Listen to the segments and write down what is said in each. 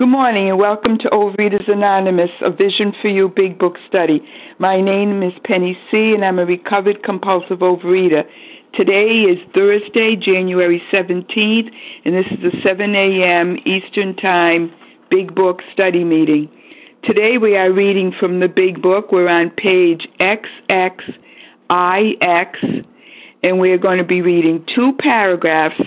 Good morning and welcome to Overeaters Anonymous, a Vision for You Big Book study. My name is Penny C., and I'm a recovered compulsive overeater. Today is Thursday, January 17th, and this is the 7 a.m. Eastern Time Big Book study meeting. Today we are reading from the Big Book. We're on page XXIX, and we're going to be reading two paragraphs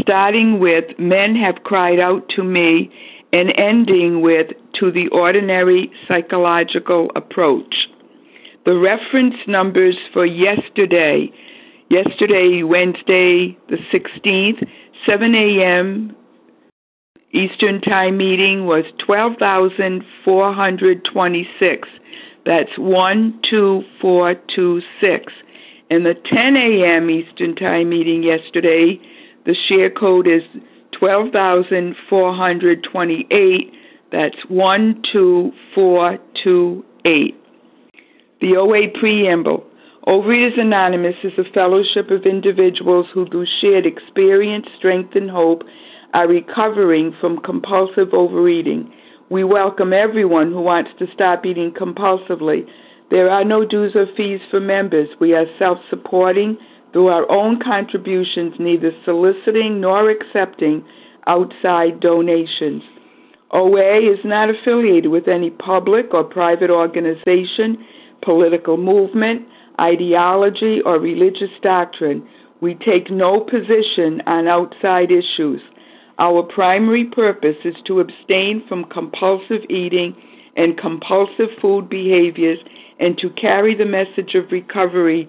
starting with Men have cried out to me and ending with To the Ordinary Psychological Approach. The reference numbers for yesterday, yesterday, Wednesday, the 16th, 7 a.m. Eastern Time meeting was 12,426. That's 12426. And the 10 a.m. Eastern Time meeting yesterday, the share code is 12,428. That's 12428. The OA Preamble. Overeaters Anonymous is a fellowship of individuals who, through shared experience, strength, and hope, are recovering from compulsive overeating. We welcome everyone who wants to stop eating compulsively. There are no dues or fees for members. We are self supporting through our own contributions, neither soliciting nor accepting outside donations. OA is not affiliated with any public or private organization, political movement, ideology, or religious doctrine. We take no position on outside issues. Our primary purpose is to abstain from compulsive eating and compulsive food behaviors and to carry the message of recovery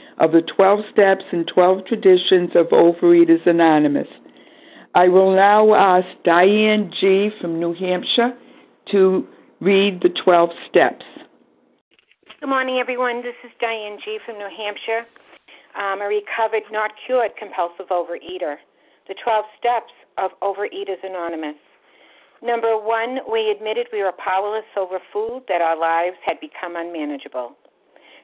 of the 12 steps and 12 traditions of Overeaters Anonymous. I will now ask Diane G. from New Hampshire to read the 12 steps. Good morning, everyone. This is Diane G. from New Hampshire. I'm a recovered, not cured compulsive overeater. The 12 steps of Overeaters Anonymous. Number one, we admitted we were powerless over food, that our lives had become unmanageable.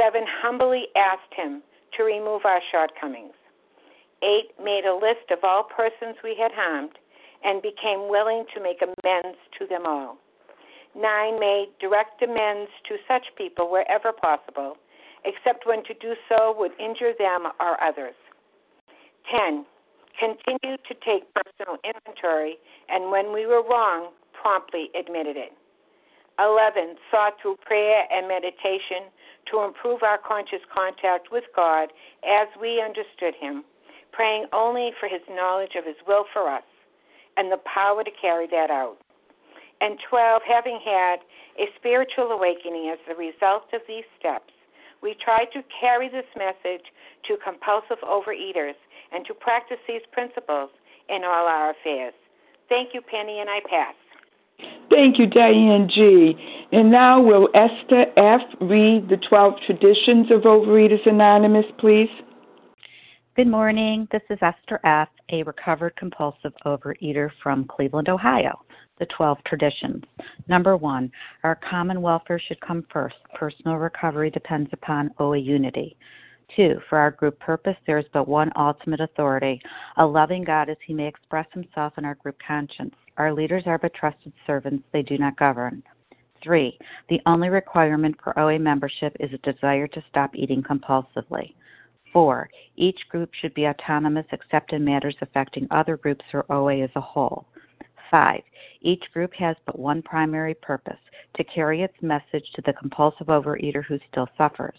Seven, humbly asked Him to remove our shortcomings. 8 made a list of all persons we had harmed and became willing to make amends to them all. 9 made direct amends to such people wherever possible, except when to do so would injure them or others. 10 continued to take personal inventory and when we were wrong, promptly admitted it. 11 sought through prayer and meditation to improve our conscious contact with God as we understood Him praying only for his knowledge of his will for us and the power to carry that out. And 12, having had a spiritual awakening as the result of these steps, we try to carry this message to compulsive overeaters and to practice these principles in all our affairs. Thank you, Penny, and I pass. Thank you, Diane G. And now will Esther F. read the 12 traditions of Overeaters Anonymous, please? Good morning. This is Esther F., a recovered compulsive overeater from Cleveland, Ohio. The 12 traditions. Number one, our common welfare should come first. Personal recovery depends upon OA unity. Two, for our group purpose, there is but one ultimate authority, a loving God as he may express himself in our group conscience. Our leaders are but trusted servants, they do not govern. Three, the only requirement for OA membership is a desire to stop eating compulsively. Four, each group should be autonomous except in matters affecting other groups or OA as a whole. Five, each group has but one primary purpose to carry its message to the compulsive overeater who still suffers.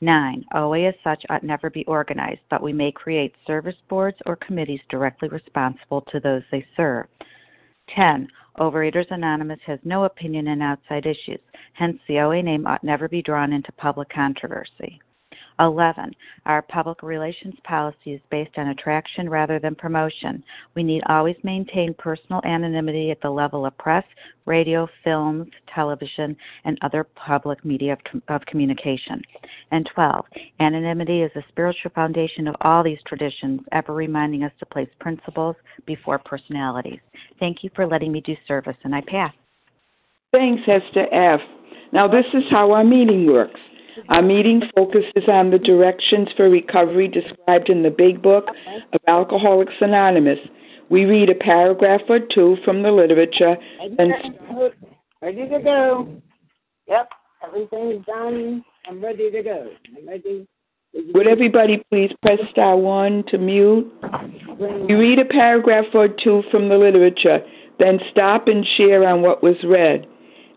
9. OA as such ought never be organized, but we may create service boards or committees directly responsible to those they serve. 10. Overeaters Anonymous has no opinion in outside issues, hence, the OA name ought never be drawn into public controversy. 11. Our public relations policy is based on attraction rather than promotion. We need always maintain personal anonymity at the level of press, radio, films, television, and other public media of, of communication. And 12. Anonymity is the spiritual foundation of all these traditions, ever reminding us to place principles before personalities. Thank you for letting me do service, and I pass. Thanks, Esther F. Now, this is how our meeting works. Our meeting focuses on the directions for recovery described in the Big Book of Alcoholics Anonymous. We read a paragraph or two from the literature and ready to go. Yep, everything's done. I'm ready to go. I'm ready. Would everybody please press star one to mute? You read a paragraph or two from the literature, then stop and share on what was read.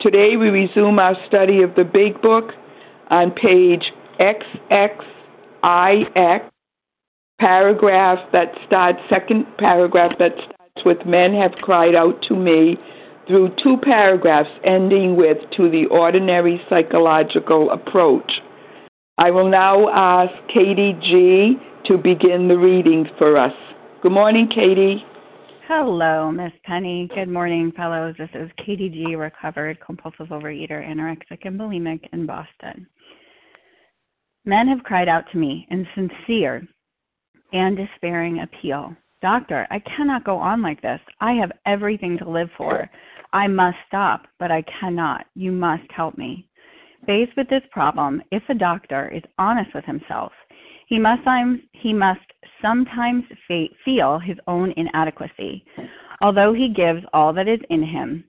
Today we resume our study of the Big Book on page XXIX, paragraph that starts, second paragraph that starts with Men have cried out to me, through two paragraphs ending with To the ordinary psychological approach. I will now ask Katie G. to begin the reading for us. Good morning, Katie. Hello, Miss Penny. Good morning, fellows. This is Katie G, recovered compulsive overeater, anorexic, and bulimic in Boston. Men have cried out to me in sincere and despairing appeal Doctor, I cannot go on like this. I have everything to live for. I must stop, but I cannot. You must help me. Faced with this problem, if a doctor is honest with himself, he must, he must sometimes feel his own inadequacy. Although he gives all that is in him,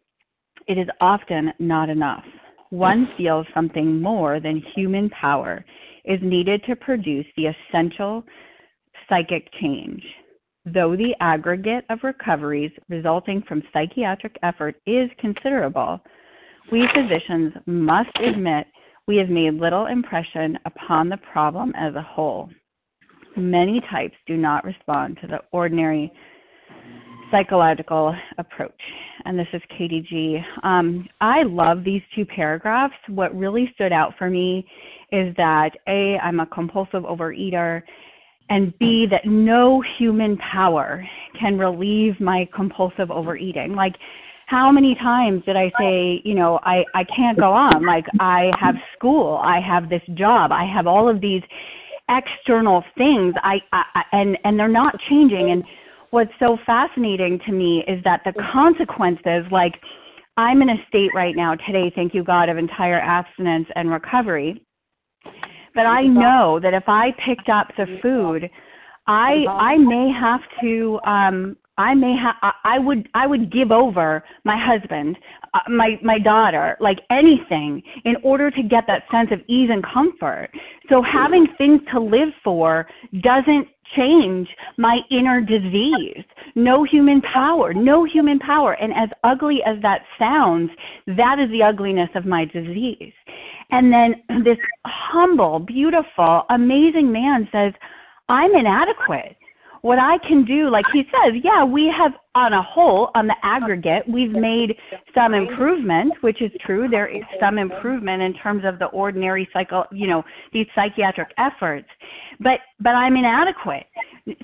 it is often not enough. One feels something more than human power is needed to produce the essential psychic change. Though the aggregate of recoveries resulting from psychiatric effort is considerable, we physicians must admit we have made little impression upon the problem as a whole. Many types do not respond to the ordinary psychological approach. And this is Katie G. Um, I love these two paragraphs. What really stood out for me is that A, I'm a compulsive overeater, and B, that no human power can relieve my compulsive overeating. Like, how many times did I say, you know, I, I can't go on? Like, I have school, I have this job, I have all of these external things. I, I and and they're not changing. And what's so fascinating to me is that the consequences, like, I'm in a state right now today, thank you God, of entire abstinence and recovery. But I know that if I picked up the food, I I may have to um I may have I would I would give over my husband, uh, my my daughter, like anything in order to get that sense of ease and comfort. So having things to live for doesn't change my inner disease. No human power, no human power. And as ugly as that sounds, that is the ugliness of my disease. And then this humble, beautiful, amazing man says, I'm inadequate what I can do, like he says, yeah, we have on a whole, on the aggregate, we've made some improvement, which is true. There is some improvement in terms of the ordinary cycle, you know, these psychiatric efforts. But but I'm inadequate.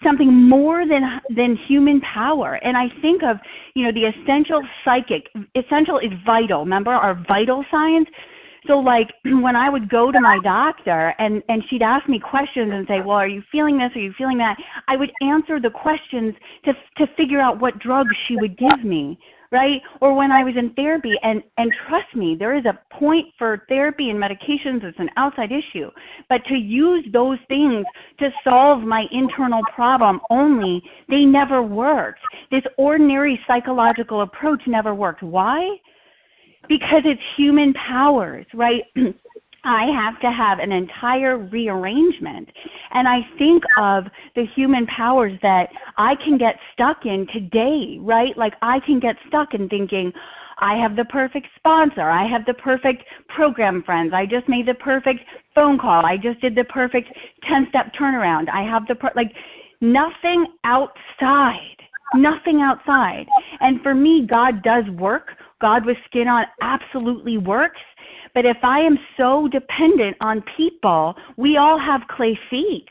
Something more than than human power. And I think of, you know, the essential psychic. Essential is vital. Remember our vital signs? So like when I would go to my doctor and and she'd ask me questions and say, "Well, are you feeling this? Are you feeling that?" I would answer the questions to to figure out what drugs she would give me, right? Or when I was in therapy and and trust me, there is a point for therapy and medications it's an outside issue, but to use those things to solve my internal problem only, they never worked. This ordinary psychological approach never worked. Why? Because it's human powers, right? I have to have an entire rearrangement. And I think of the human powers that I can get stuck in today, right? Like I can get stuck in thinking, I have the perfect sponsor. I have the perfect program friends. I just made the perfect phone call. I just did the perfect 10 step turnaround. I have the per- like nothing outside. Nothing outside. And for me, God does work God with skin on absolutely works. But if I am so dependent on people, we all have clay feet.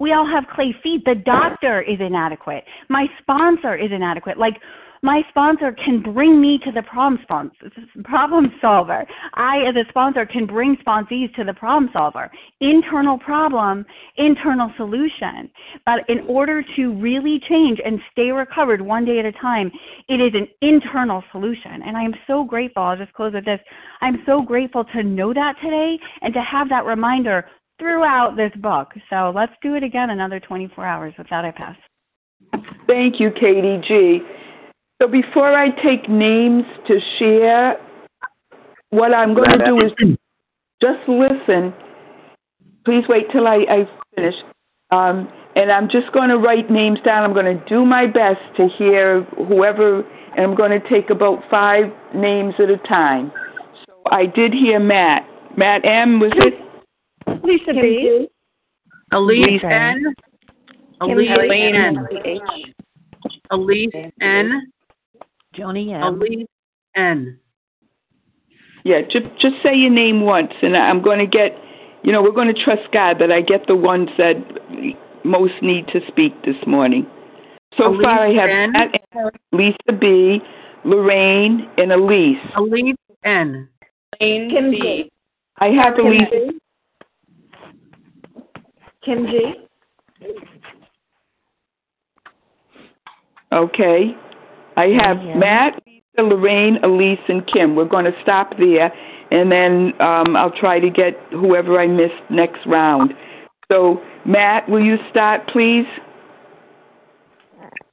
We all have clay feet. The doctor is inadequate. My sponsor is inadequate. Like my sponsor can bring me to the problem sponsor, problem solver. I, as a sponsor, can bring sponsees to the problem solver. Internal problem, internal solution. But in order to really change and stay recovered one day at a time, it is an internal solution. And I am so grateful. I'll just close with this. I'm so grateful to know that today and to have that reminder throughout this book. So let's do it again another 24 hours. With that, I pass. Thank you, Katie G. So before I take names to share, what I'm going to do is just listen. Please wait till I, I finish. Um, and I'm just going to write names down. I'm going to do my best to hear whoever, and I'm going to take about five names at a time. So I did hear Matt. Matt M, was it? Lisa B. Elise N. Elise N. Elise N. Joni M. Elise N. Yeah, just just say your name once, and I'm going to get. You know, we're going to trust God that I get the ones that most need to speak this morning. So Elise far, I have N. Matt, Lisa B, Lorraine, and Elise. Elise N. Kim G. I have Kim Elise. G. Kim G. Okay. I have Yeah. Matt, Lisa, Lorraine, Elise, and Kim. We're going to stop there, and then um, I'll try to get whoever I missed next round. So, Matt, will you start, please?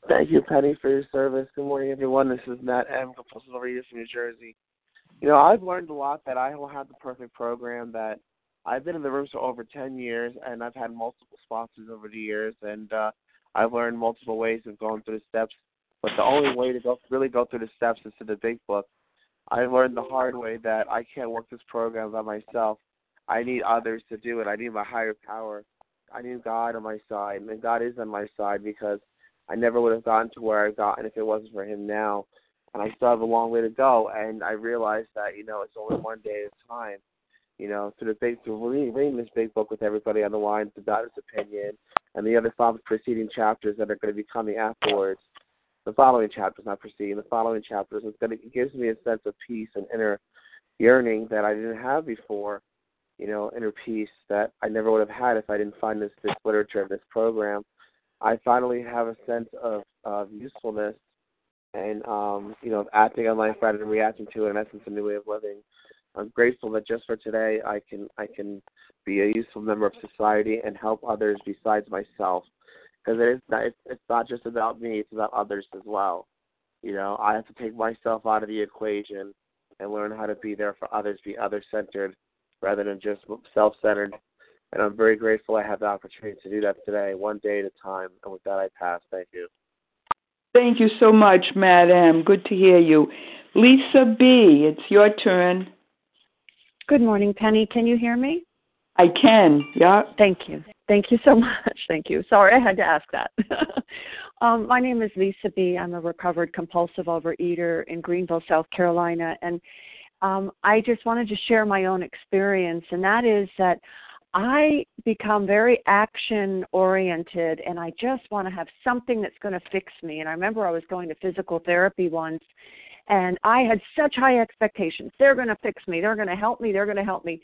Thank you, Penny, for your service. Good morning, everyone. This is Matt M. Compulsive Overeater from New Jersey. You know, I've learned a lot that I don't have the perfect program. That I've been in the rooms for over ten years, and I've had multiple sponsors over the years, and uh, I've learned multiple ways of going through the steps. But the only way to go really go through the steps is to the big book. I learned the hard way that I can't work this program by myself. I need others to do it. I need my higher power. I need God on my side, and God is on my side because I never would have gotten to where I've gotten if it wasn't for Him now. And I still have a long way to go. And I realized that you know it's only one day at a time. You know, through the big through reading, reading this big book with everybody on the line, about his opinion, and the other five preceding chapters that are going to be coming afterwards. The following chapters, not preceding, the following chapters, it's to, it gives me a sense of peace and inner yearning that I didn't have before. You know, inner peace that I never would have had if I didn't find this this literature, of this program. I finally have a sense of of usefulness and um, you know, acting on life rather than reacting to it. In essence, a new way of living. I'm grateful that just for today, I can I can be a useful member of society and help others besides myself. Because it is not, it's, it's not just about me; it's about others as well. You know, I have to take myself out of the equation and learn how to be there for others, be other centered rather than just self centered. and I'm very grateful I have the opportunity to do that today, one day at a time. And with that, I pass. Thank you. Thank you so much, Matt M. Good to hear you. Lisa B., it's your turn. Good morning, Penny. Can you hear me? I can, yeah. Thank you. Thank you so much. Thank you. Sorry, I had to ask that. um, my name is Lisa B. I'm a recovered compulsive overeater in Greenville, South Carolina. And um, I just wanted to share my own experience, and that is that I become very action oriented and I just want to have something that's going to fix me. And I remember I was going to physical therapy once and I had such high expectations. They're going to fix me. They're going to help me. They're going to help me.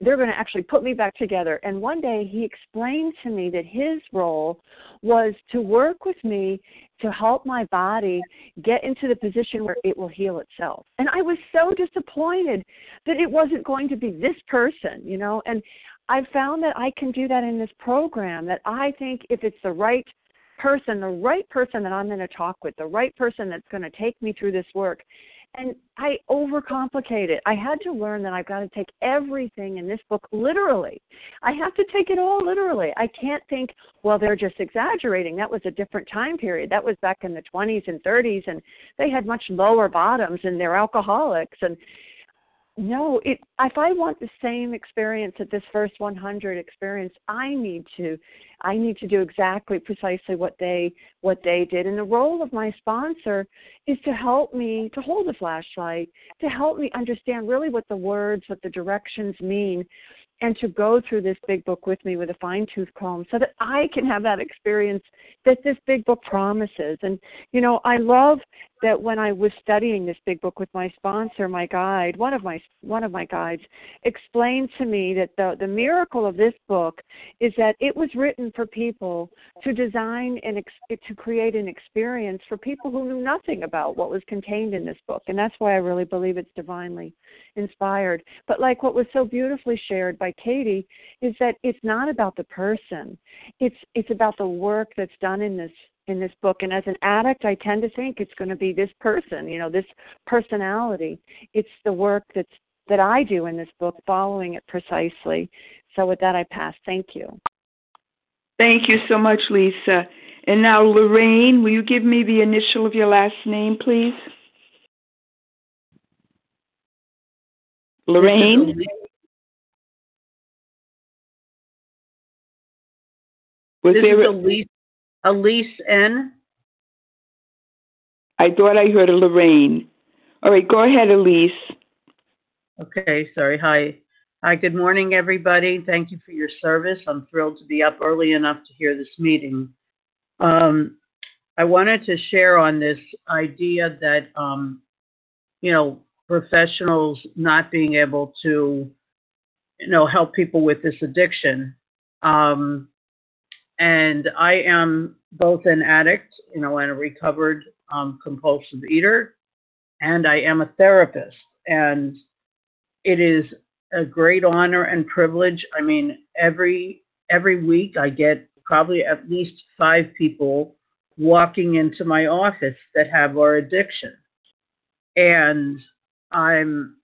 They're going to actually put me back together. And one day he explained to me that his role was to work with me to help my body get into the position where it will heal itself. And I was so disappointed that it wasn't going to be this person, you know. And I've found that I can do that in this program, that I think if it's the right person, the right person that I'm going to talk with, the right person that's going to take me through this work. And I overcomplicate it. I had to learn that I've got to take everything in this book literally. I have to take it all literally. I can't think, well, they're just exaggerating. That was a different time period. That was back in the 20s and 30s, and they had much lower bottoms, and they're alcoholics. And no, it if I want the same experience that this first 100 experience, I need to I need to do exactly precisely what they what they did. And the role of my sponsor is to help me to hold the flashlight, to help me understand really what the words, what the directions mean, and to go through this big book with me with a fine tooth comb so that I can have that experience that this big book promises. And, you know, I love that when I was studying this big book with my sponsor, my guide, one of my one of my guides, explained to me that the the miracle of this book is that it was written for people to design and ex- to create an experience for people who knew nothing about what was contained in this book, and that's why I really believe it's divinely inspired. But like what was so beautifully shared by Katie is that it's not about the person; it's it's about the work that's done in this in this book. And as an addict, I tend to think it's going to be this person, you know, this personality. It's the work that's that I do in this book, following it precisely. So with that, I pass. Thank you. Thank you so much, Lisa. And now, Lorraine, will you give me the initial of your last name, please? Lorraine? Was this there is Elise Elise N. I thought I heard a Lorraine. All right, go ahead, Elise. Okay, sorry. Hi. Hi, good morning, everybody. Thank you for your service. I'm thrilled to be up early enough to hear this meeting. Um, I wanted to share on this idea that, um, you know, professionals not being able to, you know, help people with this addiction. Um, and I am both an addict, you know, and a recovered um, compulsive eater, and I am a therapist. And it is a great honor and privilege. I mean, every every week I get probably at least five people walking into my office that have our addiction, and I'm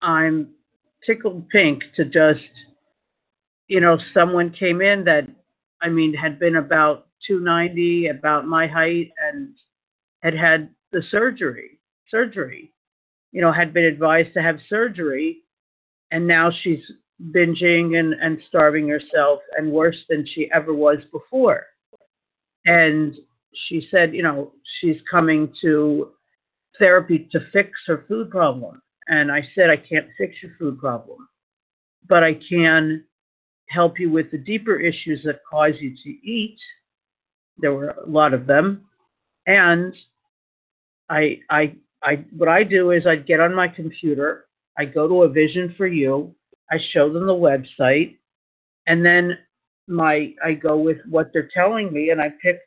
I'm tickled pink to just you know, someone came in that, I mean, had been about 290, about my height, and had had the surgery, surgery, you know, had been advised to have surgery, and now she's binging and, and starving herself and worse than she ever was before. And she said, you know, she's coming to therapy to fix her food problem. And I said, I can't fix your food problem, but I can help you with the deeper issues that cause you to eat. There were a lot of them. And I, I, I, what I do is I'd get on my computer, I go to a Vision for You, I show them the website, and then my, I go with what they're telling me, and I picked,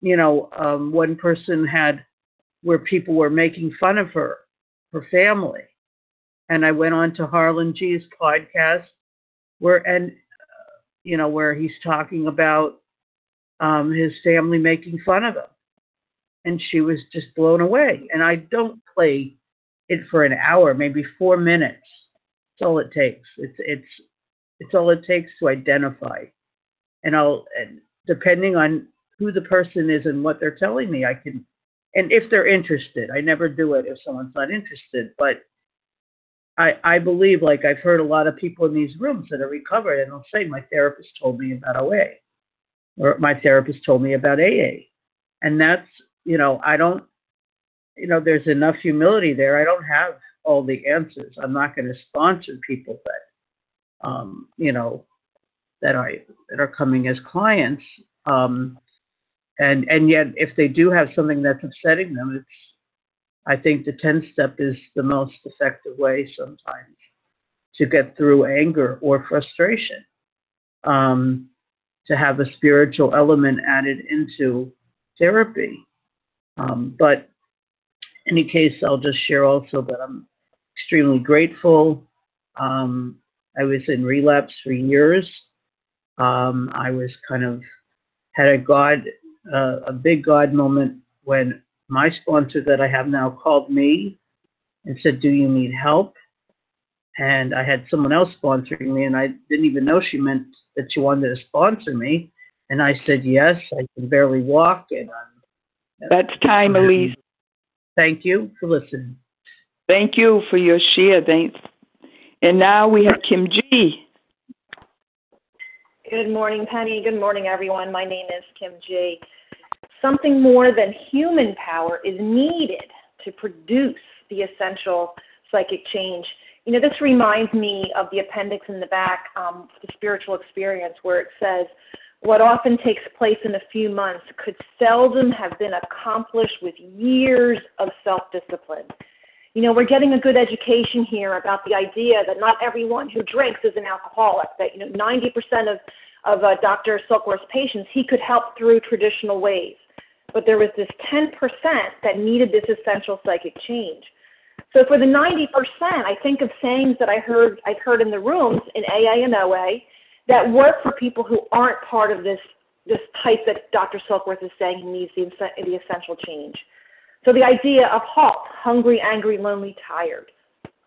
you know, um, one person had where people were making fun of her, her family, and I went on to Harlan G's podcast where and you know where he's talking about um, his family making fun of him, and she was just blown away. And I don't play it for an hour, maybe four minutes. That's all it takes. It's it's It's all it takes to identify. And I'll, and depending on who the person is and what they're telling me, I can, and if they're interested, I never do it if someone's not interested, but I, I believe, like I've heard a lot of people in these rooms that are recovered, and they'll say, My therapist told me about OA, or my therapist told me about AA. And that's, you know, I don't, you know, there's enough humility there. I don't have all the answers. I'm not going to sponsor people that, um, you know, that I that are coming as clients. Um, and and yet, if they do have something that's upsetting them, it's I think the 10 step is the most effective way sometimes to get through anger or frustration. Um, to have a spiritual element added into therapy. Um, but in any case, I'll just share also that I'm extremely grateful. Um, I was in relapse for years. Um, I was kind of had a God, uh, a big God moment when my sponsor that I have now called me and said, Do you need help? And I had someone else sponsoring me, and I didn't even know she meant that she wanted to sponsor me. And I said, Yes, I can barely walk. And I'm, That's time, Elise. Thank you for listening. Thank you for your share. Thanks. And now we have Kim G. Good morning, Penny. Good morning, everyone. My name is Kim G something more than human power is needed to produce the essential psychic change. You know, this reminds me of the appendix in the back, um, the spiritual experience, where it says, what often takes place in a few months could seldom have been accomplished with years of self discipline. You know, we're getting a good education here about the idea that not everyone who drinks is an alcoholic, that, you know, 90% of, of uh, Dr. Silkworth's patients he could help through traditional ways but there was this 10% that needed this essential psychic change. So for the 90%, I think of sayings that I heard I've heard in the rooms in AA and OA that work for people who aren't part of this this type that Dr. Silkworth is saying he needs the, the essential change. So the idea of HALT, hungry, angry, lonely, tired,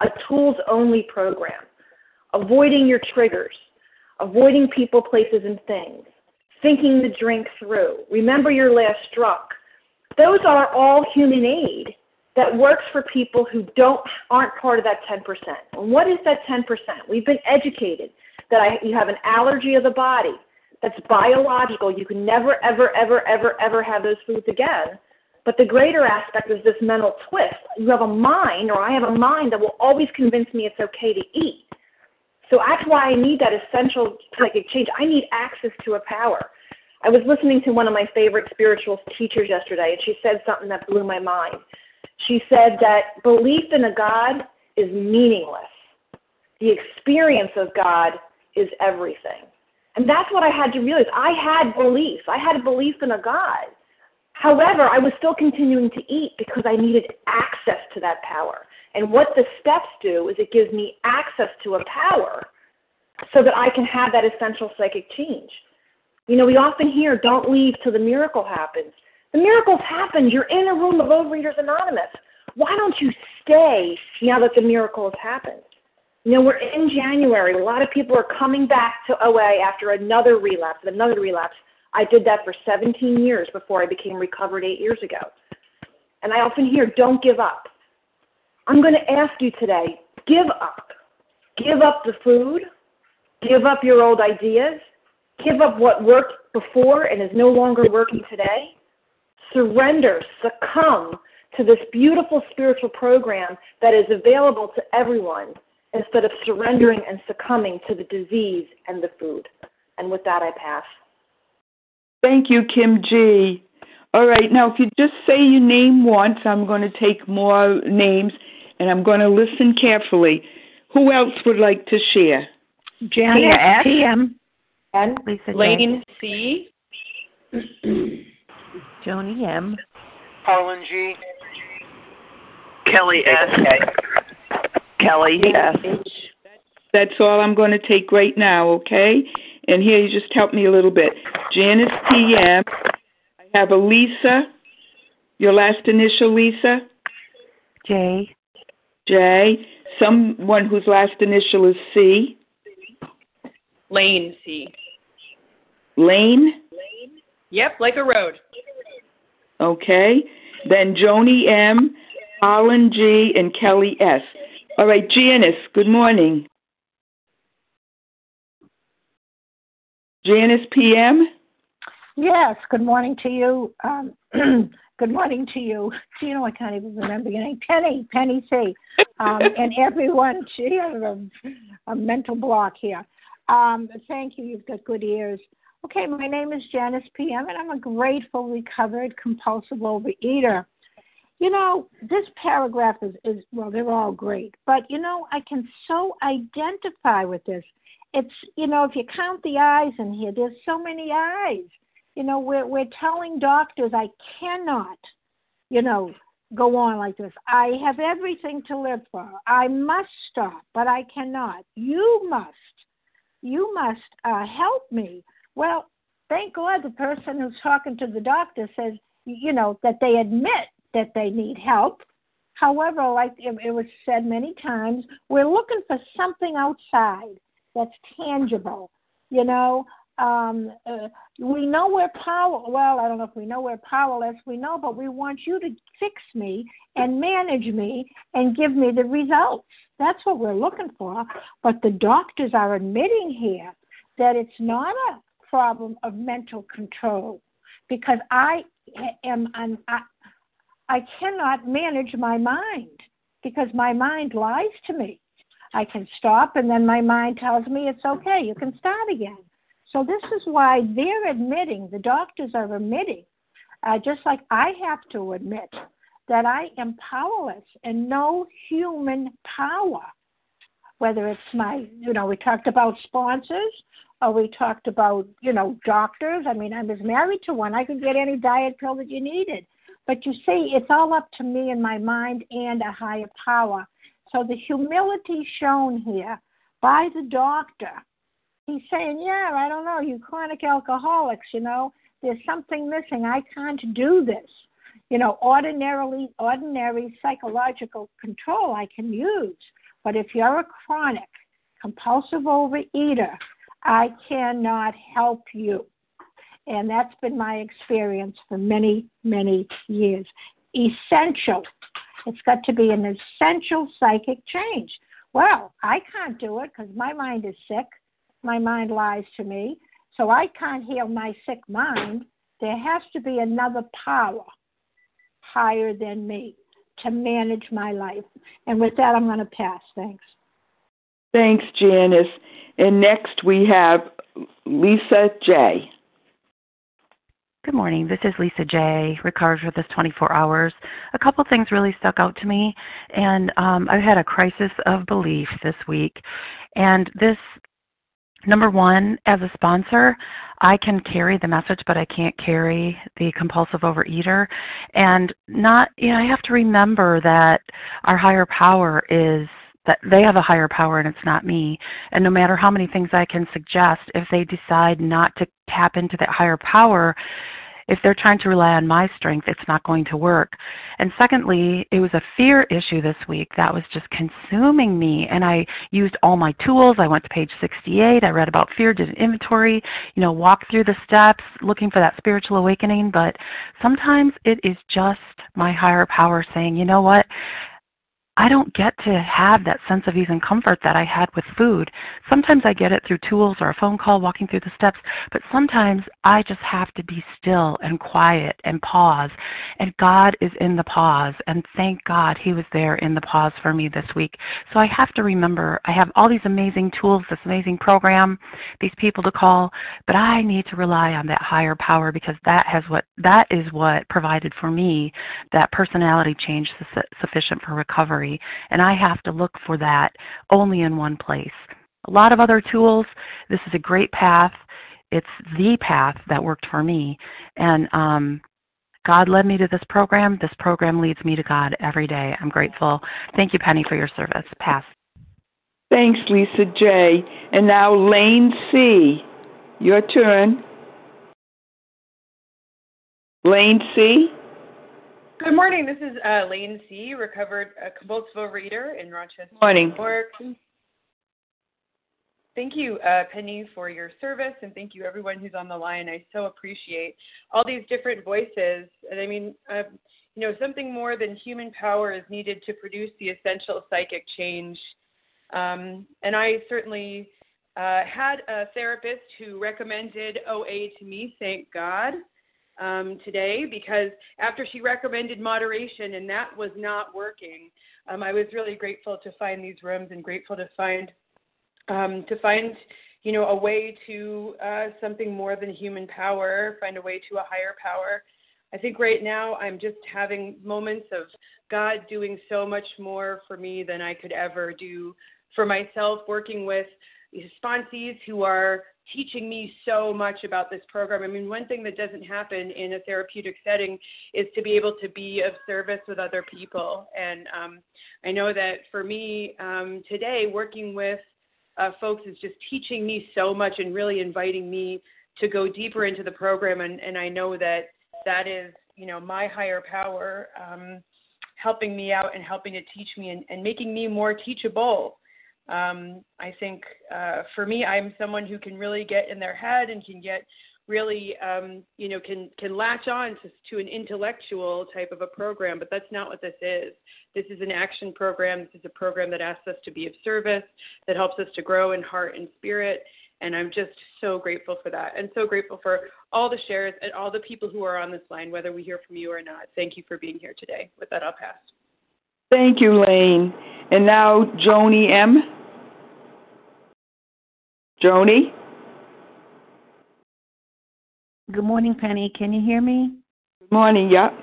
a tools only program, avoiding your triggers, avoiding people, places, and things, thinking the drink through, remember your last drunk. Those are all human aid that works for people who don't aren't part of that 10%. And what is that 10%? We've been educated that I, you have an allergy of the body that's biological. You can never, ever, ever, ever, ever have those foods again. But the greater aspect is this mental twist. You have a mind, or I have a mind that will always convince me it's okay to eat. So that's why I need that essential psychic change. I need access to a power. I was listening to one of my favorite spiritual teachers yesterday, and she said something that blew my mind. She said that belief in a God is meaningless. The experience of God is everything. And that's what I had to realize. I had belief. I had a belief in a God. However, I was still continuing to eat because I needed access to that power. And what the steps do is it gives me access to a power so that I can have that essential psychic change. You know, we often hear, don't leave till the miracle happens. The miracle's happened. You're in a room of Overeaters Anonymous. Why don't you stay now that the miracle has happened? You know, we're in January. A lot of people are coming back to OA after another relapse, another relapse. I did that for 17 years before I became recovered eight years ago. And I often hear, don't give up. I'm going to ask you today give up. Give up the food. Give up your old ideas give up what worked before and is no longer working today. Surrender, succumb to this beautiful spiritual program that is available to everyone instead of surrendering and succumbing to the disease and the food. And with that, I pass. Thank you, Kim G. All right, now if you just say your name once, I'm going to take more names and I'm going to listen carefully. Who else would like to share? Janice PM. N. Lisa Lane C. Joni M. Harlan G. Kelly S. Kelly S. That's all I'm going to take right now, okay? And here, you just help me a little bit. Janice PM. I have a Lisa. Your last initial, Lisa? J. J. Someone whose last initial is C. Lane C. Lane? Lane? Yep, like a road. Okay. Then Joni M, Harlan G, and Kelly S. All right, Janice, good morning. Janice PM? Yes, good morning to you. Um, good morning to you. You know, I can't even remember your name. Penny, Penny C. Um, and everyone, I have a, a mental block here. Um, thank you. You've got good ears. Okay, my name is Janice PM, and I'm a grateful, recovered, compulsive overeater. You know, this paragraph is, is well, they're all great, but you know, I can so identify with this. It's, you know, if you count the eyes in here, there's so many eyes. You know, we're, we're telling doctors, I cannot, you know, go on like this. I have everything to live for. I must stop, but I cannot. You must. You must uh, help me. Well, thank God the person who's talking to the doctor says, you know, that they admit that they need help. However, like it, it was said many times, we're looking for something outside that's tangible. You know, um, uh, we know we're power. Well, I don't know if we know we're powerless. We know, but we want you to fix me and manage me and give me the results. That's what we're looking for. But the doctors are admitting here that it's not a problem of mental control because I am an, I, I cannot manage my mind because my mind lies to me. I can stop and then my mind tells me it's okay, you can start again. So this is why they're admitting, the doctors are admitting, uh, just like I have to admit, that I am powerless and no human power. Whether it's my, you know, we talked about sponsors or we talked about, you know, doctors. I mean, I was married to one. I could get any diet pill that you needed. But you see, it's all up to me and my mind and a higher power. So the humility shown here by the doctor he's saying, yeah, I don't know, you chronic alcoholics, you know, there's something missing. I can't do this. You know, ordinarily, ordinary psychological control I can use. But if you're a chronic compulsive overeater, I cannot help you. And that's been my experience for many, many years. Essential. It's got to be an essential psychic change. Well, I can't do it because my mind is sick my mind lies to me. So I can't heal my sick mind. There has to be another power higher than me to manage my life. And with that, I'm going to pass. Thanks. Thanks, Janice. And next we have Lisa J. Good morning. This is Lisa J. Recovered for this 24 hours. A couple things really stuck out to me, and um, I've had a crisis of belief this week. And this number one, as a sponsor, I can carry the message, but I can't carry the compulsive overeater. And not, you know, I have to remember that our higher power is that they have a higher power and it's not me. And no matter how many things I can suggest, if they decide not to tap into that higher power, if they're trying to rely on my strength, it's not going to work. And secondly, it was a fear issue this week that was just consuming me. And I used all my tools. I went to page 68. I read about fear, did an inventory, you know, walked through the steps looking for that spiritual awakening. But sometimes it is just my higher power saying, you know what? I don't get to have that sense of ease and comfort that I had with food. Sometimes I get it through tools or a phone call walking through the steps, but sometimes I just have to be still and quiet and pause. And God is in the pause. And thank God He was there in the pause for me this week. So I have to remember I have all these amazing tools, this amazing program, these people to call, but I need to rely on that higher power because that has what that is what provided for me that personality change sufficient for recovery and I have to look for that only in one place. A lot of other tools, this is a great path. It's the path that worked for me. And um, God led me to this program. This program leads me to God every day. I'm grateful. Thank you, Penny, for your service. Pass. Thanks, Lisa J. And now Lane C. Your turn. Lane C. Good morning. This is uh, Lane C., recovered uh, compulsive overeater in Rochester, morning. New York. thank you, uh, Penny, for your service, and thank you everyone who's on the line. I so appreciate all these different voices. And I mean, uh, you know, something more than human power is needed to produce the essential psychic change. Um, and I certainly uh, had a therapist who recommended OA to me, thank God, um, today, because after she recommended moderation and that was not working, um, I was really grateful to find these rooms and grateful to find um, to find you know a way to uh, something more than human power, find a way to a higher power. I think right now I'm just having moments of God doing so much more for me than I could ever do for myself, working with sponsees who are teaching me so much about this program. I mean, one thing that doesn't happen in a therapeutic setting is to be able to be of service with other people. And um, I know that for me um, today, working with uh, folks is just teaching me so much and really inviting me to go deeper into the program. And, and I know that that is, you know, my higher power um, helping me out and helping to teach me and, and making me more teachable. Um, I think uh, for me, I'm someone who can really get in their head and can get really, um, you know, can can latch on to, to an intellectual type of a program, but that's not what this is. This is an action program. This is a program that asks us to be of service, that helps us to grow in heart and spirit. And I'm just so grateful for that, and so grateful for all the shares and all the people who are on this line, whether we hear from you or not. Thank you for being here today. With that, I'll pass. Thank you, Lane. And now, Joni M. Joni? Good morning, Penny. Can you hear me? Good morning, yep.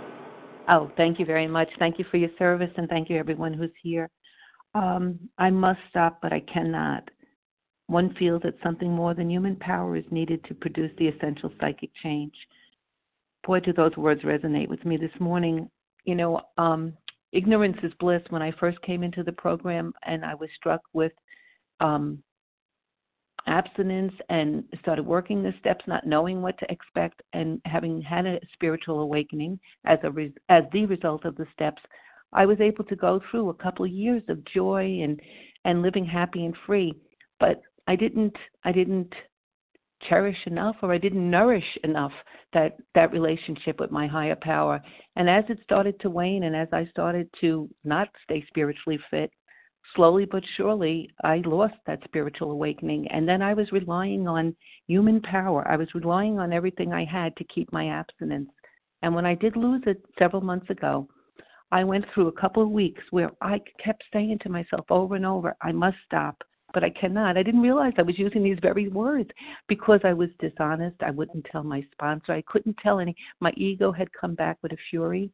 Oh, thank you very much. Thank you for your service and thank you everyone who's here. Um, I must stop, but I cannot. One feels that something more than human power is needed to produce the essential psychic change. Boy, do those words resonate with me this morning. You know, um, ignorance is bliss. When I first came into the program and I was struck with um, abstinence and started working the steps, not knowing what to expect, and having had a spiritual awakening as a res- as the result of the steps, I was able to go through a couple of years of joy and and living happy and free. But I didn't I didn't cherish enough or I didn't nourish enough that that relationship with my higher power. And as it started to wane and as I started to not stay spiritually fit, slowly but surely, I lost that spiritual awakening. And then I was relying on human power. I was relying on everything I had to keep my abstinence. And when I did lose it several months ago, I went through a couple of weeks where I kept saying to myself over and over, I must stop, but I cannot. I didn't realize I was using these very words because I was dishonest. I wouldn't tell my sponsor. I couldn't tell any. My ego had come back with a fury.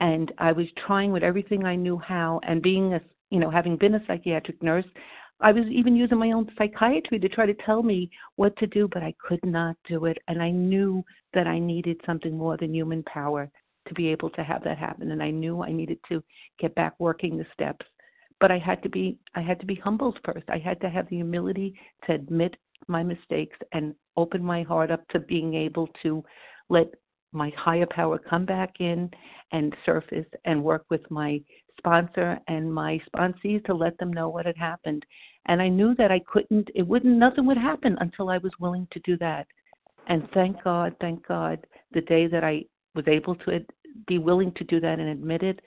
And I was trying with everything I knew how, and being a you know, having been a psychiatric nurse, I was even using my own psychiatry to try to tell me what to do, but I could not do it. And I knew that I needed something more than human power to be able to have that happen. And I knew I needed to get back working the steps. But I had to be I had to be humbled first. I had to have the humility to admit my mistakes and open my heart up to being able to let my higher power come back in and surface and work with my sponsor and my sponsees to let them know what had happened. And I knew that I couldn't, it wouldn't, nothing would happen until I was willing to do that. And thank God, thank God, the day that I was able to be willing to do that and admit it,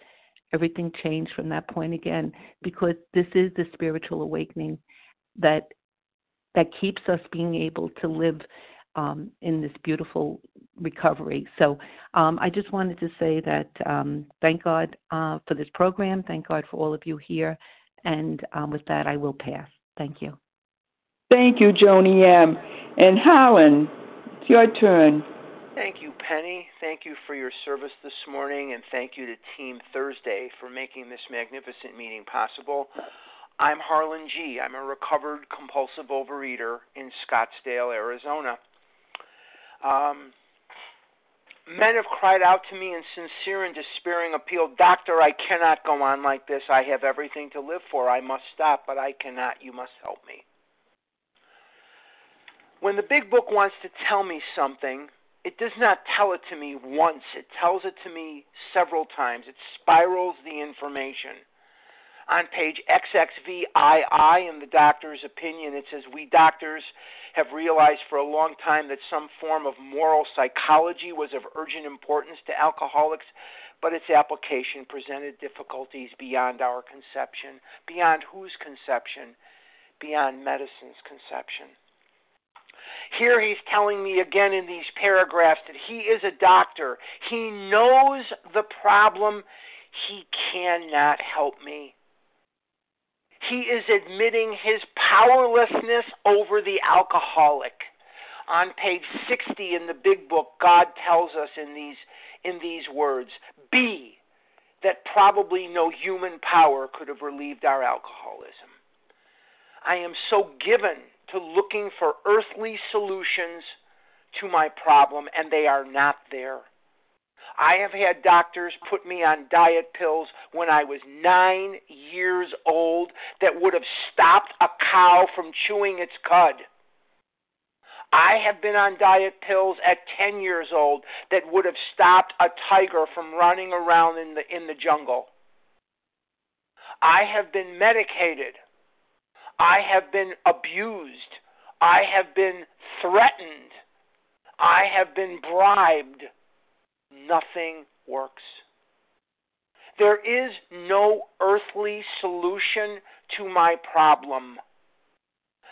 everything changed from that point again because this is the spiritual awakening that that keeps us being able to live um, in this beautiful recovery. So um, I just wanted to say that um, thank God uh, for this program. Thank God for all of you here. And um, with that, I will pass. Thank you. Thank you, Joni M. And Harlan, it's your turn. Thank you, Penny. Thank you for your service this morning, and thank you to Team Thursday for making this magnificent meeting possible. I'm Harlan G. I'm a recovered compulsive overeater in Scottsdale, Arizona. Um, men have cried out to me in sincere and despairing appeal Doctor, I cannot go on like this. I have everything to live for. I must stop, but I cannot. You must help me. When the big book wants to tell me something, it does not tell it to me once, it tells it to me several times. It spirals the information. On page XXVII in the doctor's opinion, it says, We doctors have realized for a long time that some form of moral psychology was of urgent importance to alcoholics, but its application presented difficulties beyond our conception. Beyond whose conception? Beyond medicine's conception. Here he's telling me again in these paragraphs that he is a doctor. He knows the problem. He cannot help me. He is admitting his powerlessness over the alcoholic. On page 60 in the big book, God tells us in these, in these words Be that probably no human power could have relieved our alcoholism. I am so given to looking for earthly solutions to my problem, and they are not there. I have had doctors put me on diet pills when I was nine years old that would have stopped a cow from chewing its cud. I have been on diet pills at 10 years old that would have stopped a tiger from running around in the in the jungle. I have been medicated I have been abused. I have been threatened. I have been bribed. Nothing works. There is no earthly solution to my problem.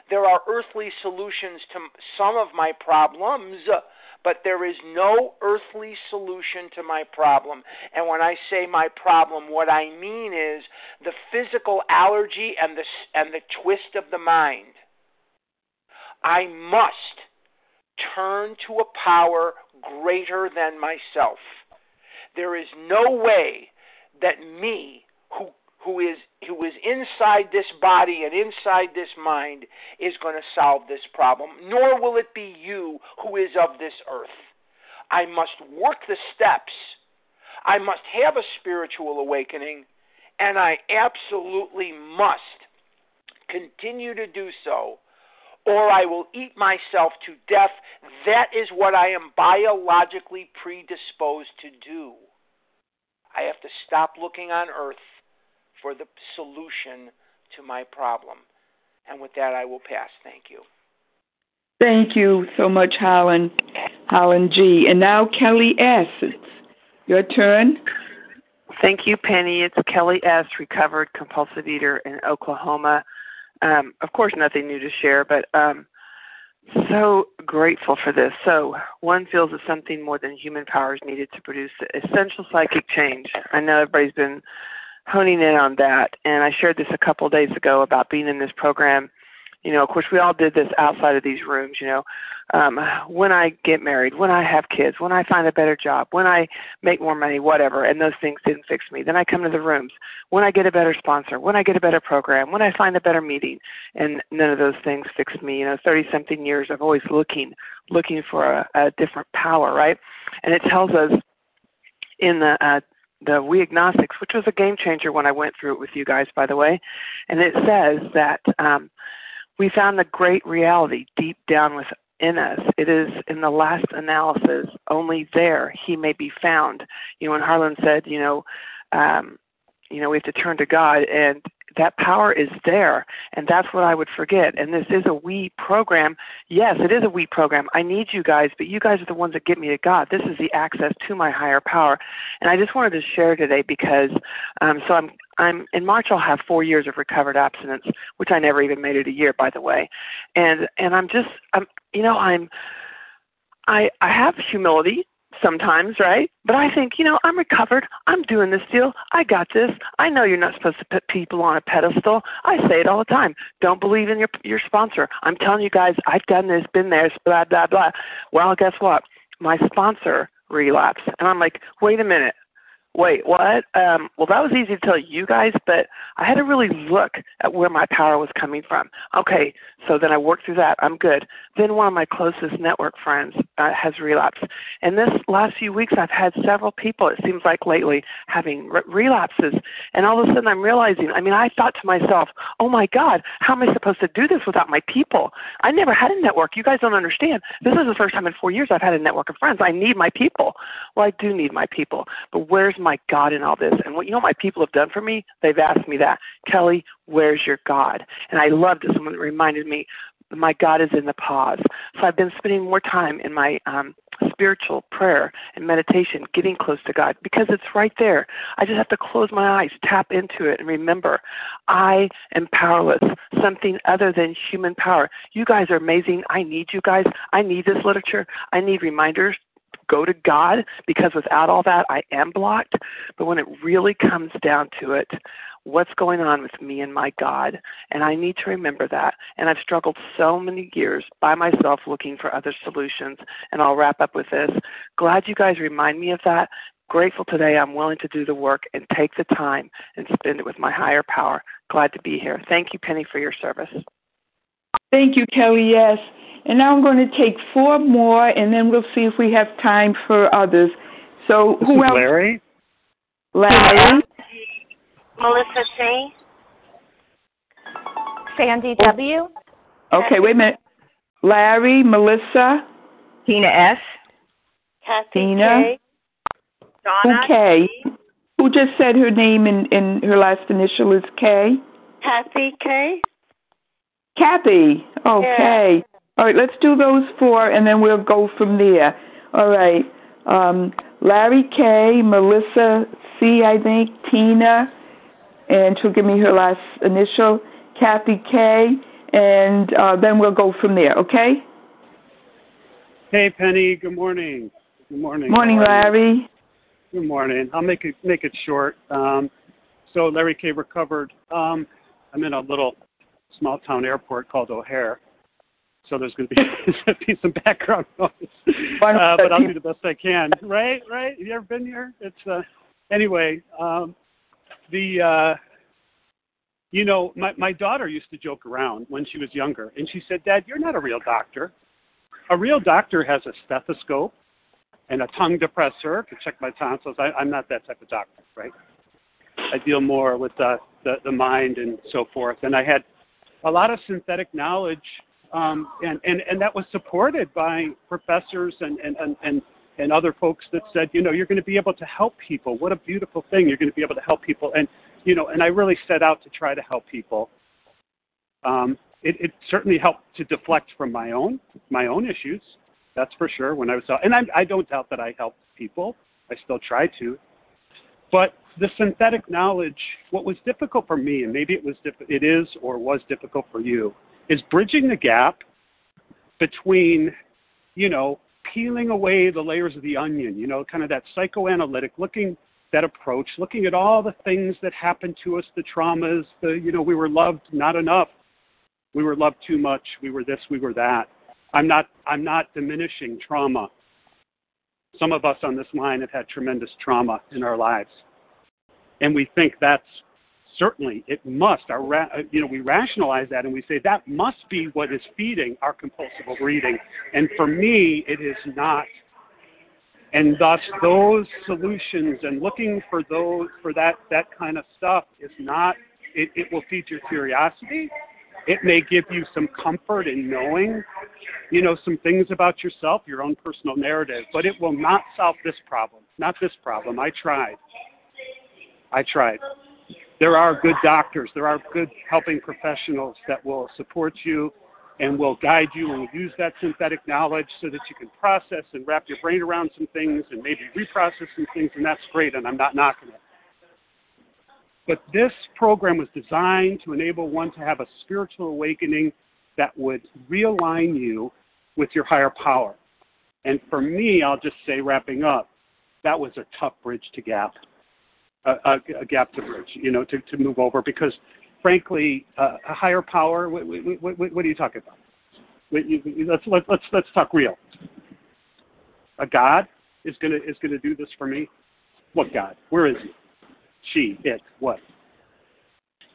There are earthly solutions to some of my problems, but there is no earthly solution to my problem. And when I say my problem, what I mean is the physical allergy and the, and the twist of the mind. I must turn to a power greater than myself. There is no way that me, who who is who is inside this body and inside this mind is going to solve this problem nor will it be you who is of this earth i must work the steps i must have a spiritual awakening and i absolutely must continue to do so or I will eat myself to death. That is what I am biologically predisposed to do. I have to stop looking on earth for the solution to my problem. And with that, I will pass. Thank you. Thank you so much, Harlan, Harlan G. And now Kelly S. It's your turn. Thank you, Penny. It's Kelly S., recovered compulsive eater in Oklahoma. Um, of course, nothing new to share, but um, so grateful for this. So, one feels that something more than human power is needed to produce essential psychic change. I know everybody's been honing in on that. And I shared this a couple of days ago about being in this program. You know, of course, we all did this outside of these rooms. You know, um, when I get married, when I have kids, when I find a better job, when I make more money, whatever, and those things didn't fix me. Then I come to the rooms. When I get a better sponsor, when I get a better program, when I find a better meeting, and none of those things fixed me. You know, 30 something years of always looking, looking for a, a different power, right? And it tells us in the uh, the We Agnostics, which was a game changer when I went through it with you guys, by the way. And it says that um, we found the great reality deep down within us. It is in the last analysis, only there he may be found. You know, when Harlan said, you know, um, you know, we have to turn to God, and that power is there and that's what i would forget. And this is a we program. Yes it is a we program. I need you guys but you guys are the ones that get me to god. This is the access to my higher power. And i just wanted to share today because um so i'm i'm in march i'll have four years of recovered abstinence which i never even made it a year by the way and and i'm just i'm you know i'm i i have humility sometimes, right? But I think, you know, I'm recovered. I'm doing this deal. I got this. I know you're not supposed to put people on a pedestal. I say it all the time. Don't believe in your your sponsor. I'm telling you guys, I've done this, been there, blah blah blah. Well, guess what? My sponsor relapsed, and I'm like, wait a minute wait, what? Um, well, that was easy to tell you guys, but I had to really look at where my power was coming from. Okay, so then I worked through that. I'm good. Then one of my closest network friends uh, has relapsed. And this last few weeks, I've had several people, it seems like lately, having re- relapses. And all of a sudden, I'm realizing, I mean, I thought to myself, oh my God, how am I supposed to do this without my people? I never had a network. You guys don't understand. This is the first time in four years I've had a network of friends. I need my people. Well, I do need my people, but where's my God in all this? And what you know what my people have done for me? They've asked me that. Kelly, where's your God? And I loved it. Someone reminded me, my God is in the pause. So I've been spending more time in my um, spiritual prayer and meditation, getting close to God, because it's right there. I just have to close my eyes, tap into it, and remember, I am powerless. Something other than human power. You guys are amazing. I need you guys. I need this literature. I need reminders go to God because without all that, I am blocked. But when it really comes down to it, what's going on with me and my God? And I need to remember that. And I've struggled so many years by myself looking for other solutions. And I'll wrap up with this. Glad you guys remind me of that. Grateful today I'm willing to do the work and take the time and spend it with my higher power. Glad to be here. Thank you, Penny, for your service. Thank you, Kelly. Yes. And now I'm going to take four more, and then we'll see if we have time for others. So this who else? Larry. Larry. Melissa C. Sandy W. Okay, wait a minute. Larry, Melissa, Tina S. Kathy Tina. K. Donna Who K? Who just said her name and, and her last initial is K? Kathy K. Kathy. Okay. All right, let's do those four and then we'll go from there. All right. Um, Larry K, Melissa C, I think, Tina, and she'll give me her last initial, Kathy K, and uh, then we'll go from there, okay? Hey, Penny. Good morning. Good morning. Morning, How are you? Larry. Good morning. I'll make it make it short. Um, so Larry K recovered. Um, I'm in a little small town airport called O'Hare. So there's going to be, be some background noise, uh, but I'll do the best I can. Right, right. Have you ever been here? It's uh, anyway. Um, the uh, you know, my my daughter used to joke around when she was younger, and she said, "Dad, you're not a real doctor. A real doctor has a stethoscope and a tongue depressor to check my tonsils. I, I'm not that type of doctor, right? I deal more with the, the the mind and so forth. And I had a lot of synthetic knowledge, um, and and and that was supported by professors and and and. and and other folks that said, you know, you're going to be able to help people. What a beautiful thing. You're going to be able to help people. And, you know, and I really set out to try to help people. Um, it, it certainly helped to deflect from my own, my own issues. That's for sure. When I was, and I, I don't doubt that I helped people. I still try to. But the synthetic knowledge, what was difficult for me, and maybe it was, diff- it is or was difficult for you, is bridging the gap between, you know, peeling away the layers of the onion, you know, kind of that psychoanalytic looking that approach, looking at all the things that happened to us, the traumas, the you know, we were loved not enough. We were loved too much, we were this, we were that. I'm not I'm not diminishing trauma. Some of us on this line have had tremendous trauma in our lives. And we think that's certainly it must our ra- uh, you know we rationalize that and we say that must be what is feeding our compulsive overeating and for me it is not. And thus those solutions and looking for those for that that kind of stuff is not it, it will feed your curiosity. It may give you some comfort in knowing you know some things about yourself your own personal narrative but it will not solve this problem not this problem. I tried. I tried there are good doctors, there are good helping professionals that will support you and will guide you and use that synthetic knowledge so that you can process and wrap your brain around some things and maybe reprocess some things, and that's great, and I'm not knocking it. But this program was designed to enable one to have a spiritual awakening that would realign you with your higher power. And for me, I'll just say, wrapping up, that was a tough bridge to gap a, a, gap to bridge, you know, to, to move over because, frankly, uh, a higher power. What, what, what, what are you talking about? Let's let, let's let's talk real. A God is gonna is gonna do this for me. What God? Where is he? She, it, what?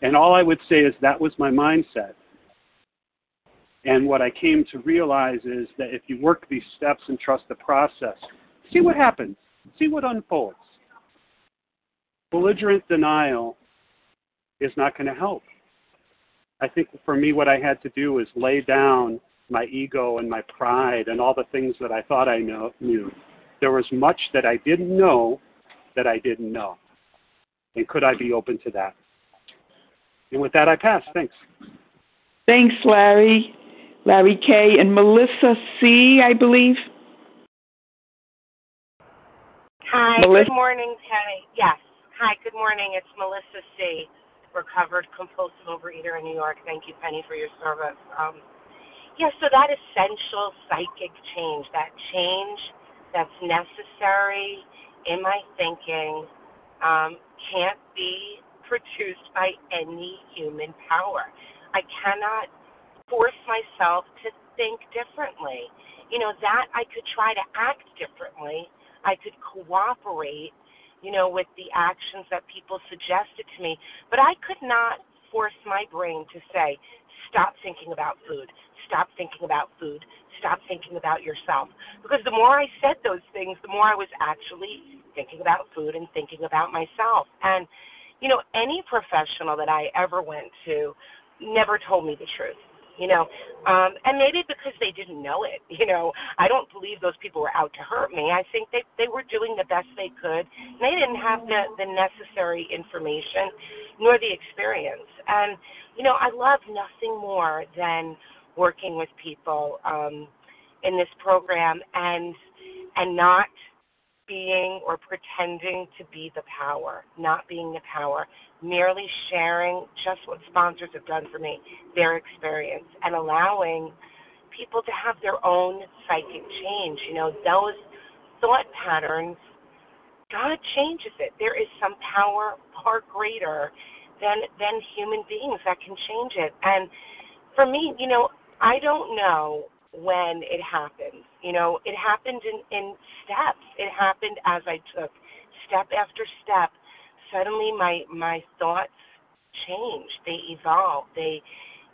And all I would say is that was my mindset. And what I came to realize is that if you work these steps and trust the process, see what happens, see what unfolds belligerent denial is not going to help. I think for me, what I had to do was lay down my ego and my pride and all the things that I thought I know, knew. There was much that I didn't know that I didn't know? And could I be open to that? And with that, I pass. Thanks. Thanks, Larry. Larry K. and Melissa C., I believe. Hi, Melissa- good morning, Penny. Yes. Hi, good morning. It's Melissa C., recovered compulsive overeater in New York. Thank you, Penny, for your service. Um, yeah, so that essential psychic change, that change that's necessary in my thinking, um, can't be produced by any human power. I cannot force myself to think differently. You know, that I could try to act differently. I could cooperate, you know, with the actions that people suggested to me, but I could not force my brain to say, stop thinking about food, stop thinking about food, stop thinking about yourself. Because the more I said those things, the more I was actually thinking about food and thinking about myself. And, you know, any professional that I ever went to never told me the truth. You know, um, and maybe because they didn't know it. You know, I don't believe those people were out to hurt me. I think they they were doing the best they could. And they didn't have the the necessary information nor the experience. And you know, I love nothing more than working with people um, in this program and and not being or pretending to be the power, not being the power, merely sharing just what sponsors have done for me, their experience, and allowing people to have their own psychic change. You know, those thought patterns, God changes it. There is some power far greater than than human beings that can change it. And for me, you know, I don't know when it happened. You know, it happened in, in steps. It happened as I took step after step. Suddenly my my thoughts changed. They evolved. They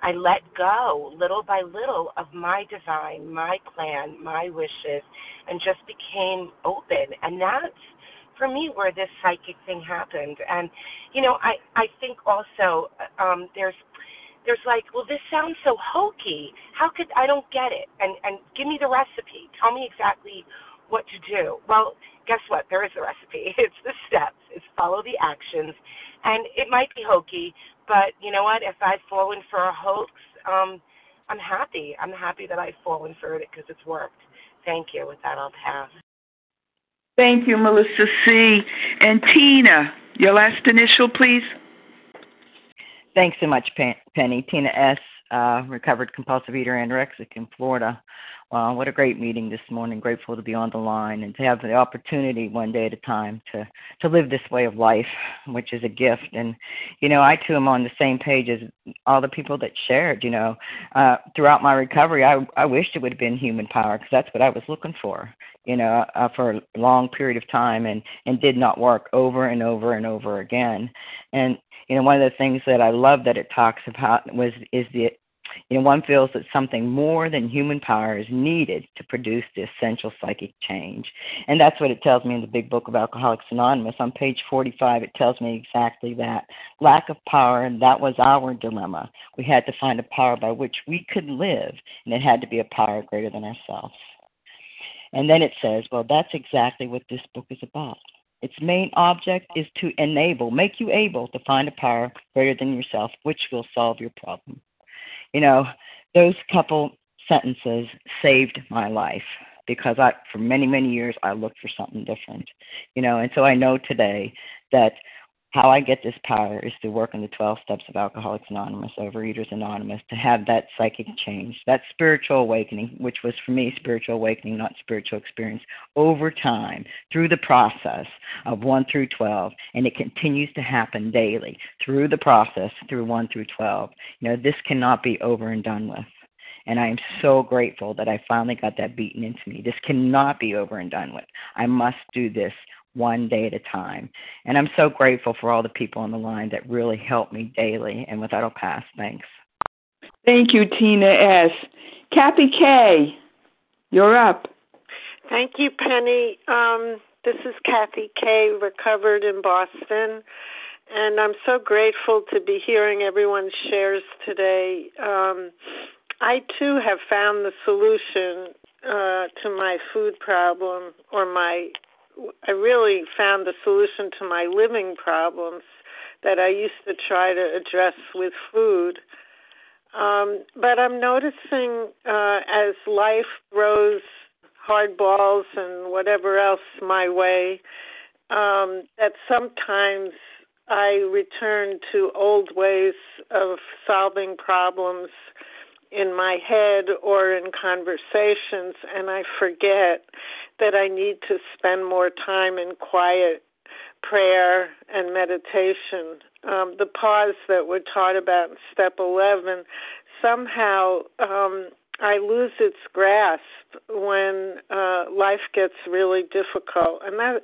I let go little by little of my design, my plan, my wishes, and just became open. And that's for me where this psychic thing happened. And you know, I I think also um, there's there's like, well, this sounds so hokey. How could I don't get it? And and give me the recipe. Tell me exactly what to do. Well, guess what? There is a recipe. It's the steps. It's follow the actions, and it might be hokey, but you know what? If I've fallen for a hoax, um, I'm happy. I'm happy that I've fallen for it because it's worked. Thank you. With that, I'll pass. Thank you, Melissa C. And Tina, your last initial, please. Thanks so much, Penny. Tina S., uh, recovered compulsive eater anorexic in Florida. Wow, what a great meeting this morning. Grateful to be on the line and to have the opportunity one day at a time to to live this way of life, which is a gift. And you know, I too am on the same page as all the people that shared. You know, uh, throughout my recovery, I I wished it would have been human power because that's what I was looking for. You know, uh, for a long period of time, and and did not work over and over and over again. And you know, one of the things that I love that it talks about was is the you know, one feels that something more than human power is needed to produce the essential psychic change. And that's what it tells me in the big book of Alcoholics Anonymous. On page 45, it tells me exactly that. Lack of power, and that was our dilemma. We had to find a power by which we could live, and it had to be a power greater than ourselves. And then it says, well, that's exactly what this book is about. Its main object is to enable, make you able to find a power greater than yourself, which will solve your problem. You know, those couple sentences saved my life because I, for many, many years, I looked for something different. You know, and so I know today that how I get this power is to work in the 12 steps of Alcoholics Anonymous, Overeaters Anonymous, to have that psychic change, that spiritual awakening, which was for me spiritual awakening, not spiritual experience, over time through the process of 1 through 12. And it continues to happen daily through the process through 1 through 12. You know, this cannot be over and done with. And I am so grateful that I finally got that beaten into me. This cannot be over and done with. I must do this one day at a time. And I'm so grateful for all the people on the line that really help me daily. And with that, I'll pass. Thanks. Thank you, Tina S. Kathy K., you're up. Thank you, Penny. Um, this is Kathy K., recovered in Boston. And I'm so grateful to be hearing everyone's shares today. Um, I too have found the solution uh, to my food problem or my I really found the solution to my living problems that I used to try to address with food. Um, but I'm noticing uh, as life throws hard balls and whatever else my way, um, that sometimes I return to old ways of solving problems in my head or in conversations, and I forget that I need to spend more time in quiet prayer and meditation. Um, the pause that we're taught about in step 11, somehow um, I lose its grasp when uh, life gets really difficult. And that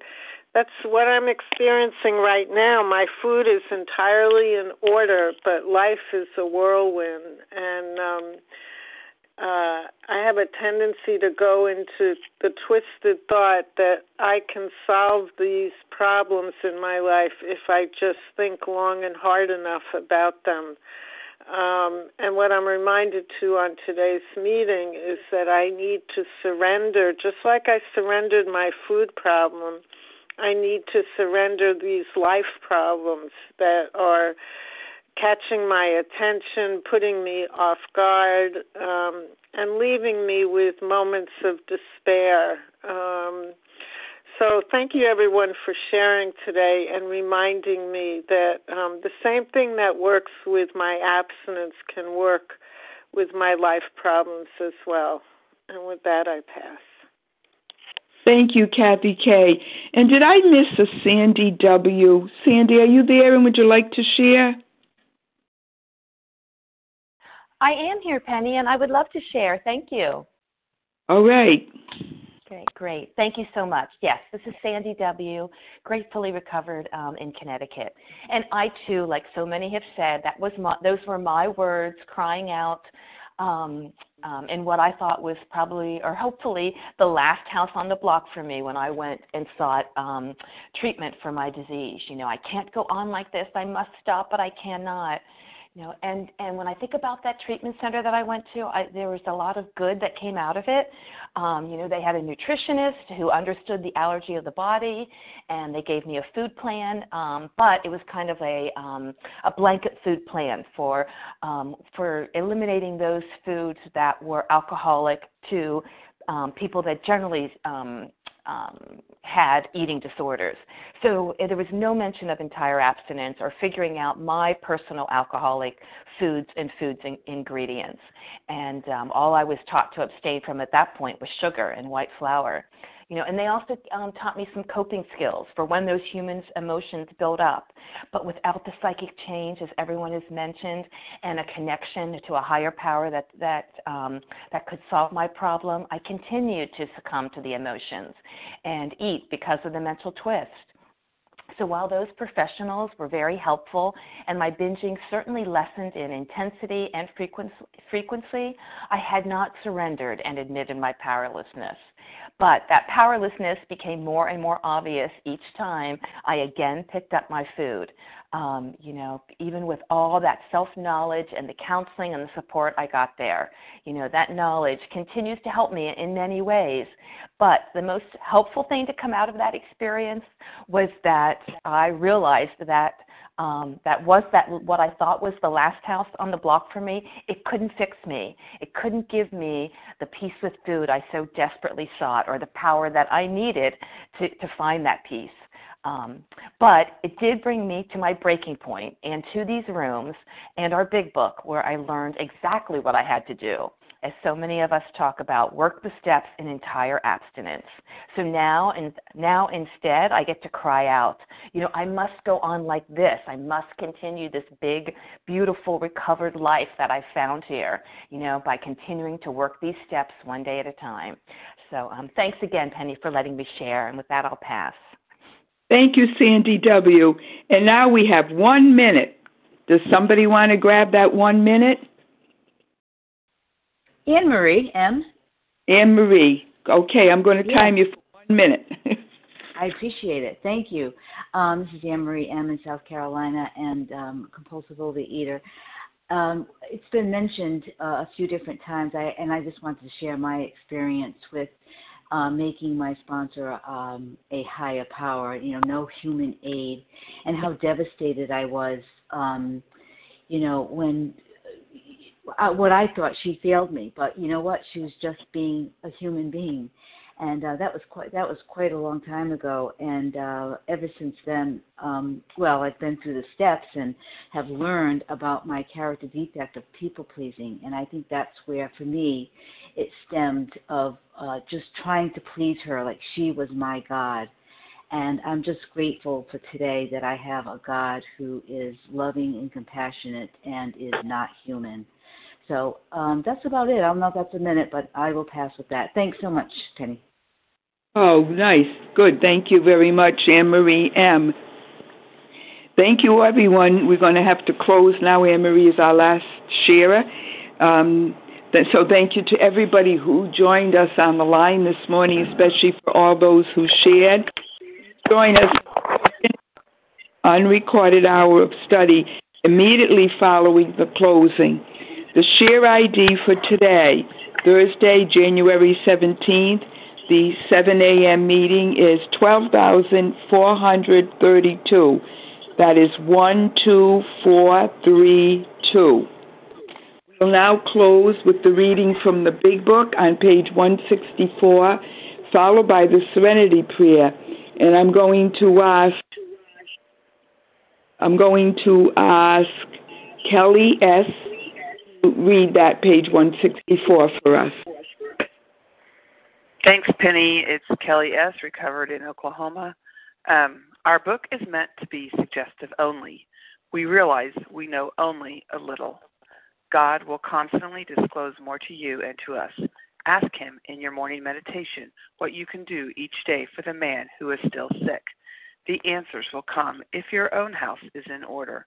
that's what I'm experiencing right now. My food is entirely in order, but life is a whirlwind, and um, uh, I have a tendency to go into the twisted thought that I can solve these problems in my life if I just think long and hard enough about them. Um, and what I'm reminded to on today's meeting is that I need to surrender, just like I surrendered my food problem I need to surrender these life problems that are catching my attention, putting me off guard, um, and leaving me with moments of despair. Um, so, thank you everyone for sharing today and reminding me that um, the same thing that works with my abstinence can work with my life problems as well. And with that, I pass. Thank you, Kathy K. And did I miss a Sandy W? Sandy, are you there and would you like to share? I am here, Penny, and I would love to share. Thank you. All right. Okay, great. Thank you so much. Yes, this is Sandy W., gratefully recovered um, in Connecticut. And I too, like so many have said, that was my, those were my words crying out um, um, in what I thought was probably, or hopefully, the last house on the block for me when I went and sought um, treatment for my disease. You know, I can't go on like this. I must stop, but I cannot you know and and when i think about that treatment center that i went to I, there was a lot of good that came out of it. Um, you know they had a nutritionist who understood the allergy of the body and they gave me a food plan. Um, but it was kind of a um, a blanket food plan for um, for eliminating those foods that were alcoholic to um, people that generally um, um, had eating disorders. So uh, there was no mention of entire abstinence or figuring out my personal alcoholic foods and foods in- ingredients. And um, all I was taught to abstain from at that point was sugar and white flour you know and they also um, taught me some coping skills for when those human emotions build up but without the psychic change as everyone has mentioned and a connection to a higher power that that um, that could solve my problem i continued to succumb to the emotions and eat because of the mental twist so while those professionals were very helpful and my binging certainly lessened in intensity and frequency, I had not surrendered and admitted my powerlessness. But that powerlessness became more and more obvious each time I again picked up my food. Um, you know, even with all that self knowledge and the counseling and the support I got there, you know, that knowledge continues to help me in many ways. But the most helpful thing to come out of that experience was that I realized that um, that was that what I thought was the last house on the block for me. It couldn't fix me. It couldn't give me the peace with food I so desperately sought, or the power that I needed to to find that peace. Um, but it did bring me to my breaking point and to these rooms and our big book where I learned exactly what I had to do as so many of us talk about, work the steps in entire abstinence. So now, and now instead, I get to cry out, you know, I must go on like this. I must continue this big, beautiful, recovered life that I found here, you know, by continuing to work these steps one day at a time. So um, thanks again, Penny, for letting me share. And with that, I'll pass. Thank you, Sandy W. And now we have one minute. Does somebody want to grab that one minute? Anne Marie, M. Anne Marie. Okay, I'm going to time you for one minute. I appreciate it. Thank you. Um, this is Anne Marie M. in South Carolina and um, compulsive overeater. Um, it's been mentioned uh, a few different times, I, and I just wanted to share my experience with uh, making my sponsor um, a higher power, you know, no human aid, and how devastated I was, um, you know, when uh, what I thought she failed me, but you know what? She was just being a human being, and uh, that was quite that was quite a long time ago. And uh, ever since then, um, well, I've been through the steps and have learned about my character defect of people pleasing, and I think that's where, for me, it stemmed of uh, just trying to please her like she was my God. And I'm just grateful for today that I have a God who is loving and compassionate and is not human. So um, that's about it. I don't know if that's a minute, but I will pass with that. Thanks so much, Penny. Oh, nice. Good. Thank you very much, Anne Marie M. Thank you, everyone. We're going to have to close now. Anne Marie is our last sharer. Um, so thank you to everybody who joined us on the line this morning, especially for all those who shared. Join us unrecorded hour of study immediately following the closing. The share ID for today, Thursday, January 17th, the 7 a.m. meeting is 12,432. That is 12432. We'll now close with the reading from the Big Book on page 164, followed by the Serenity Prayer. And I'm going to ask, I'm going to ask Kelly S. read that page 164 for us. Thanks, Penny. It's Kelly S., recovered in Oklahoma. Um, our book is meant to be suggestive only. We realize we know only a little. God will constantly disclose more to you and to us. Ask Him in your morning meditation what you can do each day for the man who is still sick. The answers will come if your own house is in order.